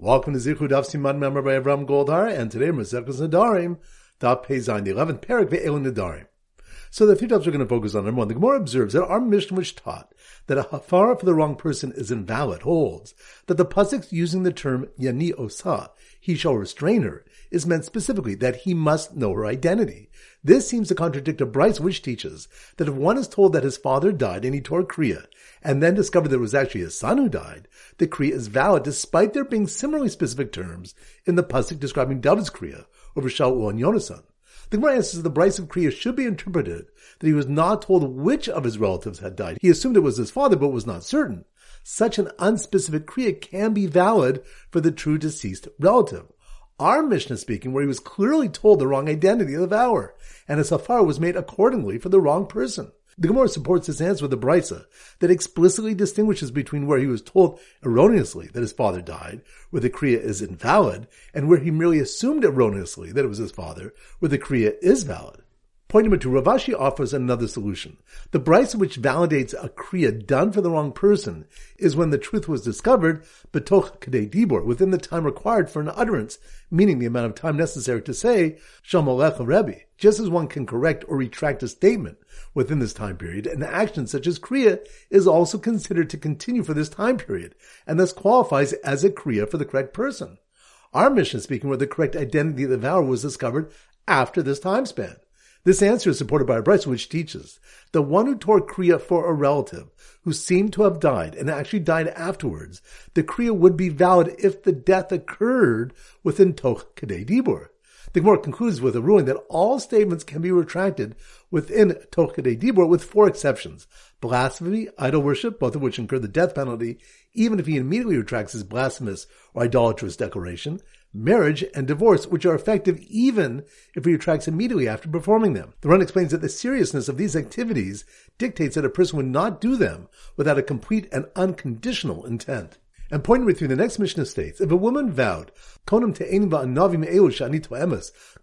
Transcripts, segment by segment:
Welcome to Zichud Daf Siman member by Avram Goldhar, and today Masechus Nedarim, Daf Peizayin, the eleventh parak ve'elin Nedarim. So the three topics we're going to focus on. Number one, the Gemara observes that our Mishnah, which taught that a hafara for the wrong person is invalid, holds that the pasuk using the term yani osa, he shall restrain her, is meant specifically that he must know her identity. This seems to contradict a Brisa which teaches that if one is told that his father died and he tore Kriya, and then discovered that it was actually his son who died, the Kriya is valid despite there being similarly specific terms in the pasuk describing David's Kriya over Shaul and Yonasan. The Gemara answers that the Brisa of Kriya should be interpreted that he was not told which of his relatives had died. He assumed it was his father, but was not certain. Such an unspecific Kriya can be valid for the true deceased relative. Our Mishnah speaking, where he was clearly told the wrong identity of the vower, and a hafar was made accordingly for the wrong person. The Gemara supports this answer with a brisa that explicitly distinguishes between where he was told erroneously that his father died, where the kriya is invalid, and where he merely assumed erroneously that it was his father, where the kriya is valid. Point number two, Rav offers another solution. The brisa which validates a kriya done for the wrong person is when the truth was discovered, betoch kadei dibor, within the time required for an utterance, meaning the amount of time necessary to say, Shamalech Rebbe. Just as one can correct or retract a statement within this time period, an action such as kriya is also considered to continue for this time period, and thus qualifies as a kriya for the correct person. Our Mishnah speaking where the correct identity of the vower was discovered after this time span. This answer is supported by a Brisa which teaches the one who tore Kriya for a relative who seemed to have died and actually died afterwards, the Kriya would be valid if the death occurred within Toch Kadei Dibur. The Gemara concludes with a ruling that all statements can be retracted within Toch Kadei Dibur with four exceptions. Blasphemy, idol worship, both of which incur the death penalty, even if he immediately retracts his blasphemous or idolatrous declaration, marriage, and divorce, which are effective even if he retracts immediately after performing them. The Ran explains that the seriousness of these activities dictates that a person would not do them without a complete and unconditional intent. And pointing with you, the next Mishnah states, if a woman vowed, konam te'enim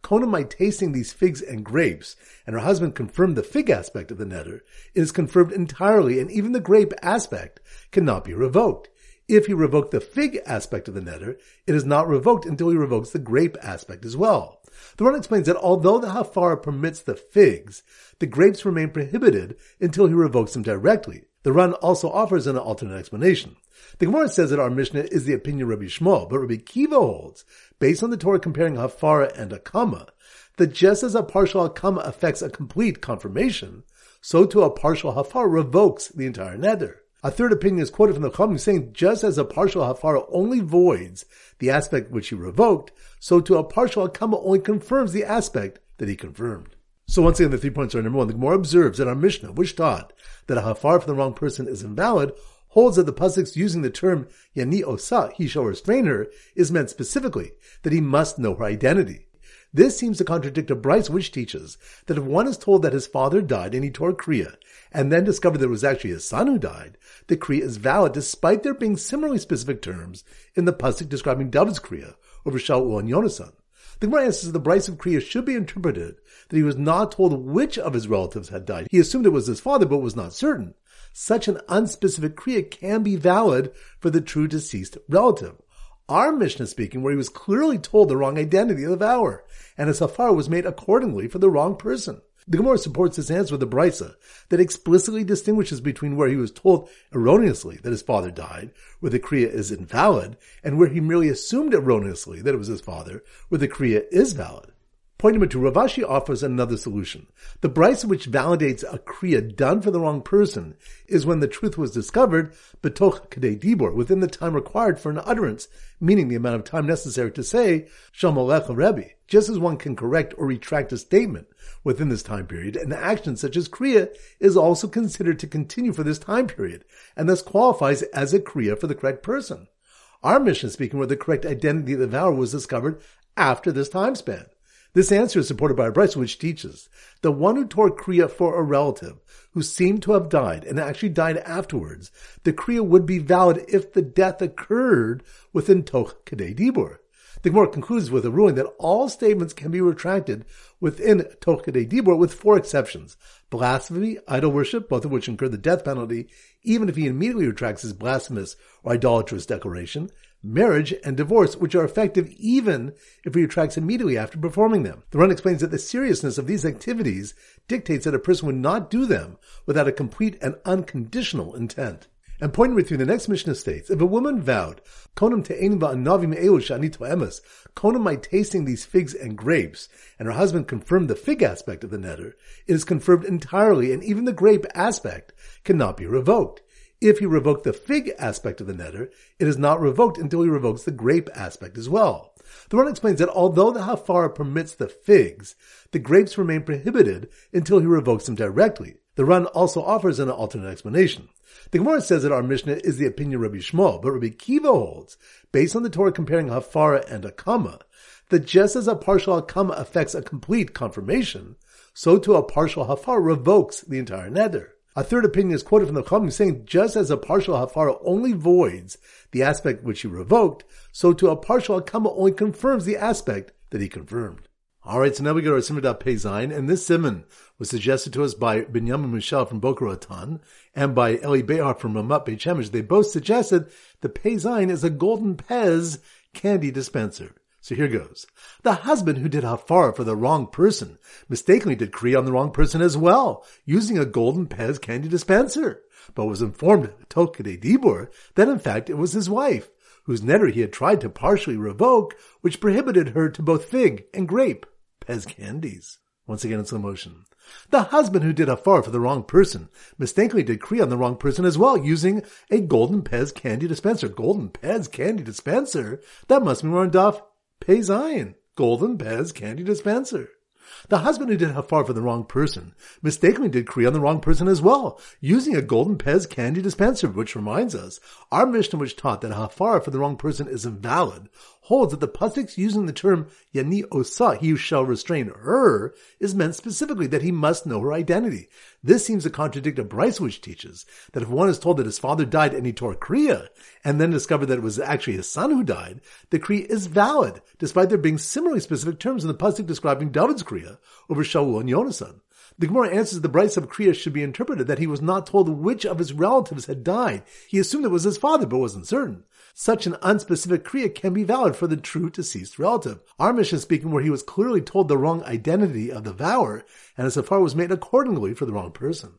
konam my tasting these figs and grapes, and her husband confirmed the fig aspect of the neder, it is confirmed entirely, and even the grape aspect cannot be revoked. If he revoked the fig aspect of the neder, it is not revoked until he revokes the grape aspect as well. The Ran explains that although the Hafara permits the figs, the grapes remain prohibited until he revokes them directly. The Ran also offers an alternate explanation. The Gemara says that our Mishnah is the opinion of Rabbi Yishmael, but Rabbi Akiva holds, based on the Torah comparing Hafara and Akama, that just as a partial Akama affects a complete confirmation, so too a partial Hafara revokes the entire neder. A third opinion is quoted from the Chachamim saying, just as a partial hafara only voids the aspect which he revoked, so to a partial hakama only confirms the aspect that he confirmed. So once again, the three points are number one. The Gemara observes that our Mishnah, which taught that a hafar for the wrong person is invalid, holds that the pasuk's using the term yani osa, he shall restrain her, is meant specifically that he must know her identity. This seems to contradict a Brisa which teaches that if one is told that his father died and he tore Kriya, and then discovered that it was actually his son who died, the Kriya is valid despite there being similarly specific terms in the pasuk describing David's Kriya over Shaul and Yonasan. The Gemara answers that the Brisa of Kriya should be interpreted that he was not told which of his relatives had died. He assumed it was his father, but was not certain. Such an unspecific Kriya can be valid for the true deceased relative. Our Mishnah speaking, where he was clearly told the wrong identity of the vower, and a hafar was made accordingly for the wrong person. The Gemara supports this answer with a brisa that explicitly distinguishes between where he was told erroneously that his father died, where the kriya is invalid, and where he merely assumed erroneously that it was his father, where the kriya is valid. Point number two, Rav offers another solution. The brisa which validates a kriya done for the wrong person is when the truth was discovered, betoch kadei dibor, within the time required for an utterance, meaning the amount of time necessary to say, shamalech Rebbe. Just as one can correct or retract a statement within this time period, an action such as kriya is also considered to continue for this time period, and thus qualifies as a kriya for the correct person. Our Mishnah speaking where the correct identity of the vower was discovered after this time span. This answer is supported by a Brisa which teaches the one who tore Kriya for a relative who seemed to have died and actually died afterwards, the Kriya would be valid if the death occurred within Toch Kadei Dibur. The Gemara concludes with a ruling that all statements can be retracted within Toch Kadei Dibur with four exceptions. Blasphemy, idol worship, both of which incur the death penalty, even if he immediately retracts his blasphemous or idolatrous declaration, marriage, and divorce, which are effective even if he retracts immediately after performing them. The Ran explains that the seriousness of these activities dictates that a person would not do them without a complete and unconditional intent. And pointing through the next Mishnah states, if a woman vowed, Konam te'enim va'anavim elu shani to'emes, Konam my tasting these figs and grapes, and her husband confirmed the fig aspect of the neder, it is confirmed entirely, and even the grape aspect cannot be revoked. If he revoked the fig aspect of the neder, it is not revoked until he revokes the grape aspect as well. The Ran explains that although the Hafara permits the figs, the grapes remain prohibited until he revokes them directly. The Ran also offers an alternate explanation. The Gemara says that our Mishnah is the opinion of Rabbi Yishmael, but Rabbi Akiva holds, based on the Torah comparing Hafara and Akama, that just as a partial Akama affects a complete confirmation, so too a partial Hafara revokes the entire neder. A third opinion is quoted from the Chachamim saying, just as a partial Hafara only voids the aspect which he revoked, so too a partial Akama only confirms the aspect that he confirmed. All right, so now we go to our Siman Pei and this Simon was suggested to us by Binyamin Michel from Boca Raton and by Eli Behar from Ramat Beit Shemesh. They both suggested the Pei is a golden Pez candy dispenser. So here goes. The husband who did hafara for the wrong person mistakenly did kriya on the wrong person as well, using a golden Pez candy dispenser, but was informed Toch Kadei Dibur that in fact it was his wife whose neder he had tried to partially revoke, which prohibited her to both fig and grape. Pez candies. Once again in slow motion. The husband who did hafar for the wrong person mistakenly did kriya on the wrong person as well, using a golden Pez candy dispenser. Golden Pez candy dispenser? That must be more Daf Pei Zayin. Golden Pez candy dispenser. The husband who did hafar for the wrong person mistakenly did kriya on the wrong person as well, using a golden Pez candy dispenser, which reminds us, our Mishnah which taught that hafar for the wrong person is invalid holds that the pasuk's using the term yani osa, he who shall restrain her, is meant specifically that he must know her identity. This seems to contradict a Brisa which teaches that if one is told that his father died and he tore kriya, and then discovered that it was actually his son who died, the kriya is valid, despite there being similarly specific terms in the pasuk describing David's kriya over Shaul and Yonasan. The Gemara answers that the Brisa of Kriya should be interpreted that he was not told which of his relatives had died. He assumed it was his father, but wasn't certain such an unspecific kriya can be valid for the true deceased relative. Our Mishnah speaking where he was clearly told the wrong identity of the vower, and his hafar was made accordingly for the wrong person.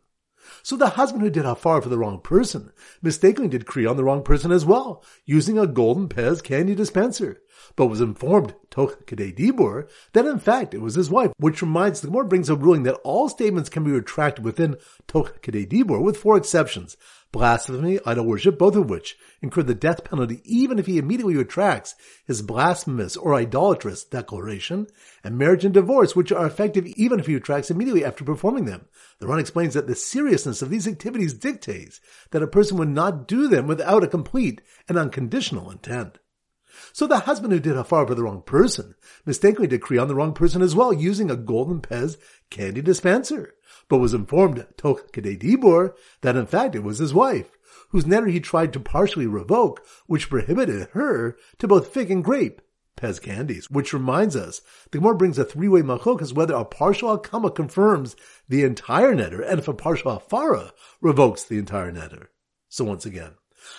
So the husband who did hafar for the wrong person mistakenly did kriya on the wrong person as well, using a golden Pez candy dispenser, but was informed toch kadei dibur that in fact it was his wife, which reminds the Gemara brings a ruling that all statements can be retracted within toch kadei dibur with four exceptions blasphemy, idol worship, both of which incur the death penalty even if he immediately retracts his blasphemous or idolatrous declaration, and marriage and divorce, which are effective even if he retracts immediately after performing them. The Ran explains that the seriousness of these activities dictates that a person would not do them without a complete and unconditional intent. So the husband who did hafar for the wrong person mistakenly kriya on the wrong person as well, using a golden Pez candy dispenser but was informed toch kedei dibur that in fact it was his wife, whose neder he tried to partially revoke, which prohibited her to both fig and grape, Pez candies. Which reminds us, the Gemara brings a three-way as whether a partial akama confirms the entire neder, and if a partial afara revokes the entire neder. So once again,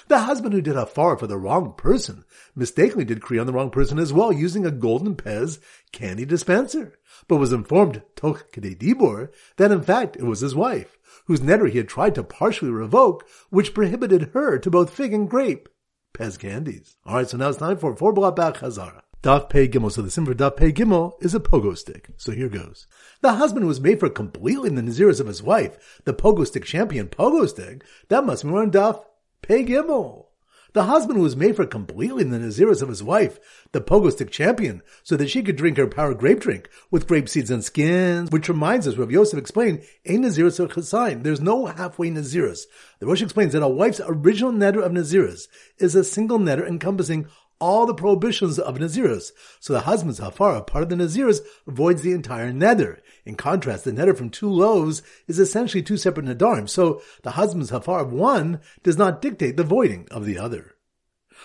the husband who did hafar for the wrong person mistakenly did kriya on the wrong person as well, using a golden Pez candy dispenser, but was informed toch kedei dibor that in fact it was his wife, whose neder he had tried to partially revoke, which prohibited her to both fig and grape Pez candies. All right, so now it's time for four block back Chazara. Daf Pei Gimel. So the symbol for Daf Pei Gimel is a pogo stick. So here goes. The husband was made for completely in the naziris of his wife. The pogo stick champion pogo stick. That must be on Daf Pei Gimel. The husband was made for completely the naziris of his wife, the pogo stick champion, so that she could drink her power grape drink with grape seeds and skins, which reminds us, Rav Yosef explained, a naziris or chasayin. There's no halfway naziris. The Rosh explains that a wife's original neder of naziris is a single neder encompassing all the prohibitions of Naziris. So the husband's hafara, part of the Naziris, avoids the entire neder. In contrast, the neder from two loaves is essentially two separate nadarim. So the husband's hafara of one does not dictate the voiding of the other.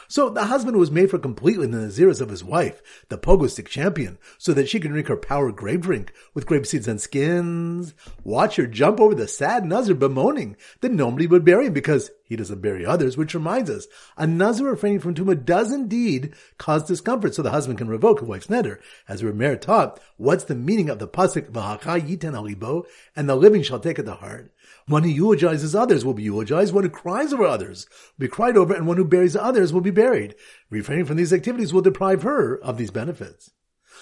So the husband was made for completely the naziris of his wife, the pogo stick champion, so that she can drink her power grape drink with grape seeds and skins. Watch her jump over the sad nazir bemoaning that nobody would bury him because he doesn't bury others, which reminds us, a nazir refraining from tuma does indeed cause discomfort, so the husband can revoke a wife's neder. As Rameir taught, what's the meaning of the pasuk v'haka yiten alibo, and the living shall take it to heart? One who eulogizes others will be eulogized. One who cries over others will be cried over, and one who buries others will be buried. Refraining from these activities will deprive her of these benefits.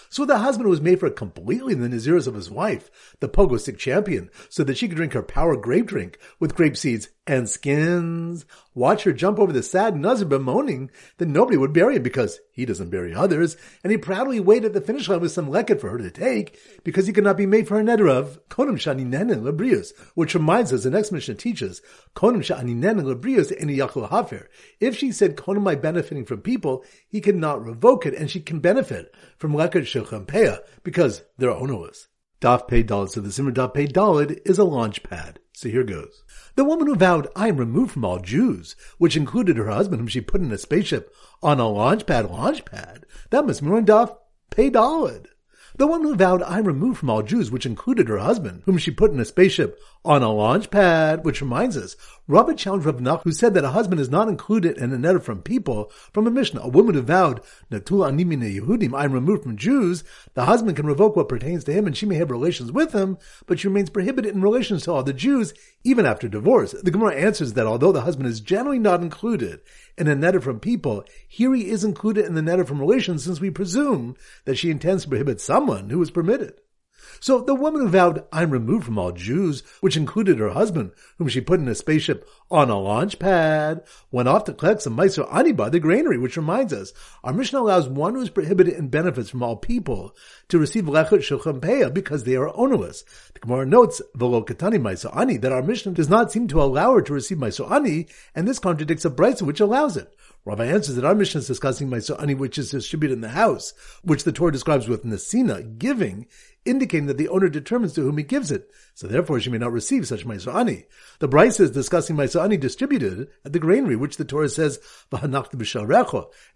So the husband was made for completely the naziris of his wife, the pogo stick champion, so that she could drink her power grape drink with grape seeds and skins. Watch her jump over the sad nazir bemoaning that nobody would bury him because he doesn't bury others, and he proudly waited at the finish line with some leket for her to take because he could not be made for a neder of konum shani nenen labrius, which reminds us the next Mishnah teaches konum shani nenen labrius in hafer. If she said konum by benefiting from people, he cannot revoke it, and she can benefit from leket shechem because they're ownerless. Daf Pei Dalid. So the Zimmer Daf Pei Dalid is a launch pad. So here goes. The woman who vowed, I am removed from all Jews, which included her husband whom she put in a spaceship on a launch pad, launch pad. That must be Daf Pei Dalid. The woman who vowed, I removed from all Jews, which included her husband, whom she put in a spaceship on a launch pad, which reminds us, Rabbi challenged Rav Nach, who said that a husband is not included in a neder from people, from a Mishnah. A woman who vowed, Natul animine Yehudim, I am removed from Jews, the husband can revoke what pertains to him and she may have relations with him, but she remains prohibited in relations to all the Jews, even after divorce. The Gemara answers that although the husband is generally not included in a neder from people, here he is included in the neder from relations since we presume that she intends to prohibit someone who is permitted. So the woman who vowed, I'm removed from all Jews, which included her husband, whom she put in a spaceship on a launch pad, went off to collect some Meiser Aniba, the granary, which reminds us, our Mishnah allows one who is prohibited in benefits from all people to receive Lechut Shulchan because they are ownerless. The Gemara notes, Velo Katani Meiser Ani, that our Mishnah does not seem to allow her to receive Meiser Ani, and this contradicts a Brisa which allows it. Rabbi answers that our Mishnah is discussing Meiser Ani, which is distributed in the house, which the Torah describes with Nesina, giving, indicating that the owner determines to whom he gives it. So therefore she may not receive such Meiser Ani. The Brisa is discussing Meiser Ani distributed at the granary, which the Torah says, and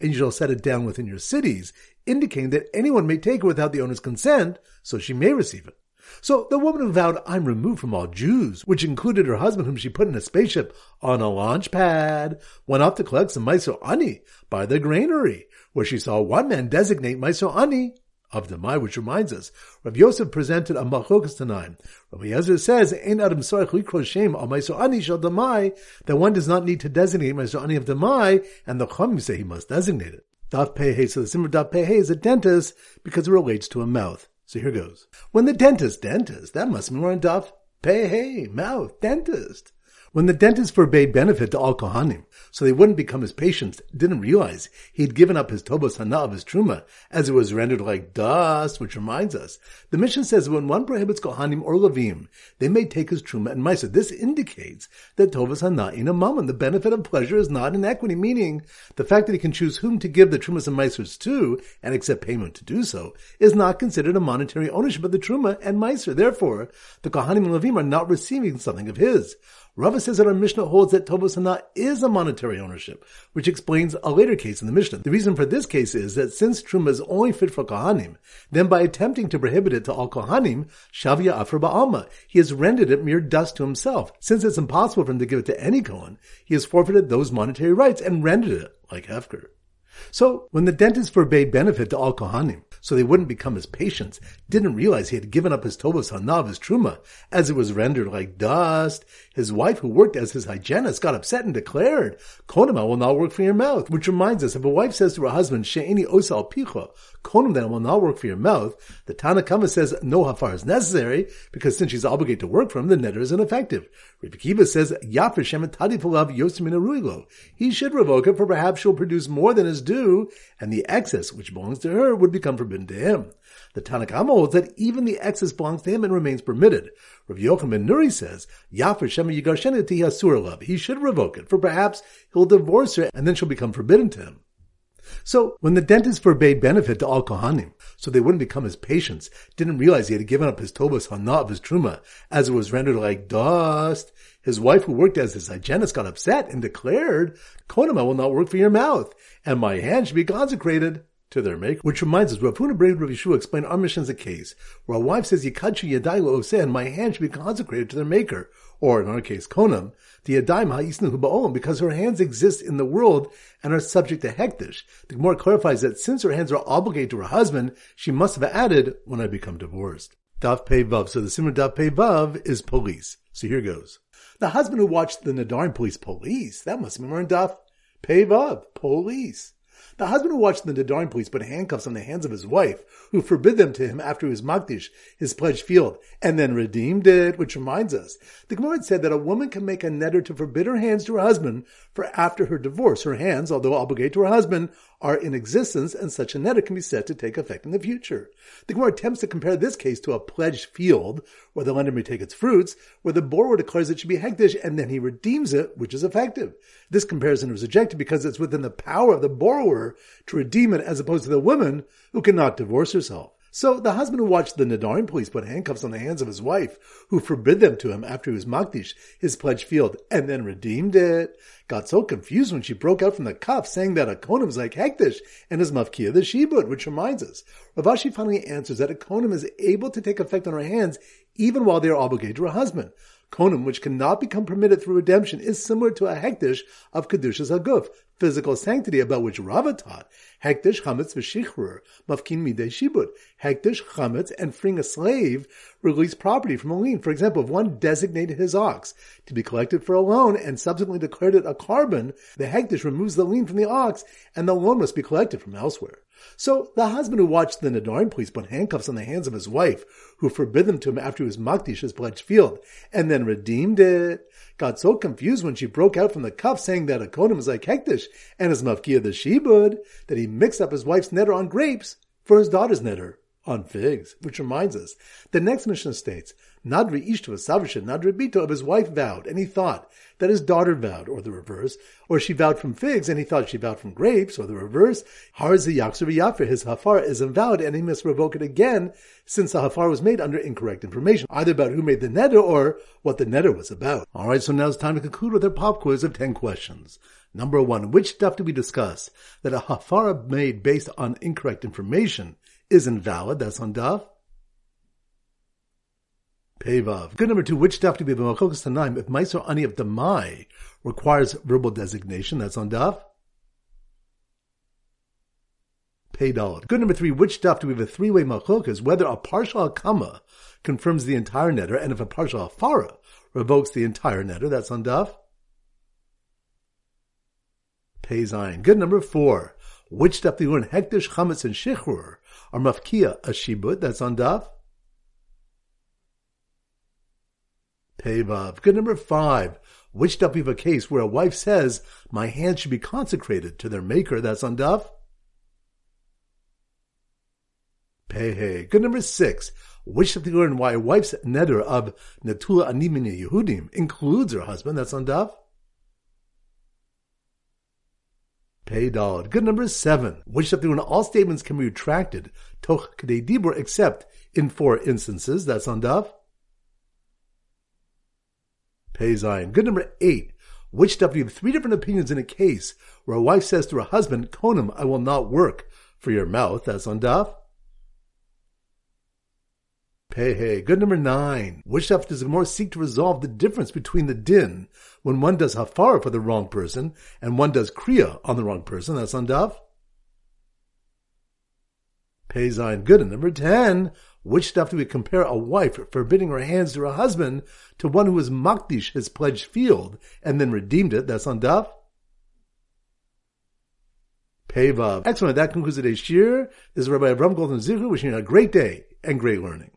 you shall set it down within your cities, indicating that anyone may take it without the owner's consent, so she may receive it. So the woman who vowed, I'm removed from all Jews, which included her husband whom she put in a spaceship on a launch pad, went off to collect some Meiser Ani by the granary, where she saw one man designate Meiser Ani of demai, which reminds us, Rabbi Yosef presented a machokas tanaim. Rabbi Yezer says, "Ein adam shem al ani shel damai," that one does not need to designate meiso ani of damai, and the chum say he must designate it. Daf pehe, so the simmer daf pehe is a dentist because it relates to a mouth. So here goes. When the dentist, dentist, that must be more in daf pehe, mouth, dentist. When the dentist forbade benefit to all Kohanim, so they wouldn't become his patients, didn't realize he'd given up his Tobos Hana of his Truma, as it was rendered like dust, which reminds us. The Mishnah says when one prohibits Kohanim or Levim, they may take his Truma and Maisa. This indicates that Tobos Hana in a moment, the benefit of pleasure is not in equity, meaning the fact that he can choose whom to give the Trumas and Maisers to, and accept payment to do so, is not considered a monetary ownership of the Truma and Meiser. Therefore, the Kohanim and Levim are not receiving something of his. Rava says that our Mishnah holds that Tovos Hana is a monetary ownership, which explains a later case in the Mishnah. The reason for this case is that since Truma is only fit for Kohanim, then by attempting to prohibit it to all Kohanim, Shavia Afra Ba'alma, he has rendered it mere dust to himself. Since it's impossible for him to give it to any Kohen, he has forfeited those monetary rights and rendered it like Hefker. So, when the dentist forbade benefit to all Kohanim, so they wouldn't become his patients, didn't realize he had given up his Tovos Hanav, his Truma, as it was rendered like dust. His wife, who worked as his hygienist, got upset and declared, Konima will not work for your mouth. Which reminds us, if a wife says to her husband, She'eni osal picha, Konim then will not work for your mouth, the Tanna Kamma says no hafar is necessary, because since she's obligated to work for him, the neder is ineffective. Rabbi Akiva says, Yafir shemetadi pulav yosimina ruilo. He should revoke it, for perhaps she'll produce more than is due, and the excess, which belongs to her, would become forbidden to him. The Tanakh holds that even the excess belongs to him and remains permitted. Rav Yochanan ben Nuri says, Yafir Shema Yigarsheneti Hasur He should revoke it, for perhaps he'll divorce her and then she'll become forbidden to him. So, when the dentist forbade benefit to all Kohanim, so they wouldn't become his patients, didn't realize he had given up his tobas hana of his truma, as it was rendered like dust. His wife, who worked as his hygienist, got upset and declared, Konim, I will not work for your mouth, and my hand should be consecrated to their maker. Which reminds us, Rav Huna Braid Rav Yeshua explained our Mishnah as a case where a wife says, yadai lo and my hand should be consecrated to their maker. Or in our case, Konam, the Yadaim ha'isnu ba'olam, because her hands exist in the world and are subject to hektish. The Gemara clarifies that since her hands are obligated to her husband, she must have added, when I become divorced. Daf Pei Vav. So the Simmer Daf Pei Vav is police. So here goes. The husband who watched the Nadarim police police, that must be more Daf Pei Vav, police. The husband who watched the Nadarim police put handcuffs on the hands of his wife, who forbid them to him after he was Makdish, his pledged field, and then redeemed it, which reminds us. The Gemara said that a woman can make a neder to forbid her hands to her husband, for after her divorce, her hands, although obligated to her husband, are in existence, and such a neder can be said to take effect in the future. The Gemara attempts to compare this case to a pledged field, where the lender may take its fruits, where the borrower declares it should be hektish, and then he redeems it, which is effective. This comparison was rejected because it's within the power of the borrower to redeem it as opposed to the woman who cannot divorce herself. So the husband who watched the Nadarim police put handcuffs on the hands of his wife, who forbid them to him after he was Makdish, his pledged field, and then redeemed it, got so confused when she broke out from the cuff saying that a konim is like Hektish and his mafkia the shibud, which reminds us. Rav Ashi finally answers that a konim is able to take effect on her hands even while they are obligated to her husband. Konim, which cannot become permitted through redemption, is similar to a hektish of Kedushas Haguf, physical sanctity about which Rava taught. Hektish, chametz, v'shichrur, mafkin midei shibud. Hektish, chametz, and freeing a slave release property from a lien. For example, if one designated his ox to be collected for a loan and subsequently declared it a korban, the hektish removes the lien from the ox and the loan must be collected from elsewhere. So the husband who watched the Nadarim police put handcuffs on the hands of his wife, who forbid them to him after he was Makdish his pledged field, and then redeemed it, got so confused when she broke out from the cuff saying that a Kodim was like Hektish and his Mafkia the Shebud, that he mixed up his wife's neder on grapes for his daughter's neder on figs. Which reminds us, the next Mishnah states, Nadri Ishtu Savasha Nadri Bito of his wife vowed, and he thought that his daughter vowed, or the reverse, or she vowed from figs, and he thought she vowed from grapes, or the reverse. Harzi Yaksu Yafer, his hafar is invalid, and he must revoke it again, since the hafar was made under incorrect information, either about who made the neder or what the neder was about. Alright, so now it's time to conclude with our pop quiz of 10 questions. Number one, which stuff did we discuss that a hafara made based on incorrect information is invalid? That's on Daf. Pevav. Good number two, which daf to be b'machokas tanaim if meiser ani of demai requires verbal designation? That's on daf. Peidalad. Good number three, which daf do we have a three-way machokas, whether a partial akama confirms the entire neder, and if a partial afara revokes the entire neder, that's on daf. Peizayin. Good number four, which daf do we learn hektish, chametz, and shichrur are mafkia a shibut, that's on daf. Pevav. Good number five. Which daf have a case where a wife says, my hands should be consecrated to their maker? That's on daf. Pehe. Good number six. Which daf you learn why a wife's neder of netula animini Yehudim includes her husband? That's on daf. Pei Dalad. Good number seven. Which daf when all statements can be retracted, toch kadei dibur, except in four instances. That's on daf. Pei Zayin. Good number eight. Which stuff you have three different opinions in a case where a wife says to her husband, Konim, I will not work for your mouth. That's on Daf. Hey, Good number nine. Which stuff does Gemara seek to resolve the difference between the din when one does hafara for the wrong person and one does kriya on the wrong person? That's on Daf. Pei Zayin. Good. And number ten. Which stuff do we compare a wife forbidding her hands to her husband to one who was makdish his pledged field and then redeemed it? That's on Daf. Pevav. Excellent. That concludes today's shiur. This is Rabbi Avram Golden Zichu wishing you a great day and great learning.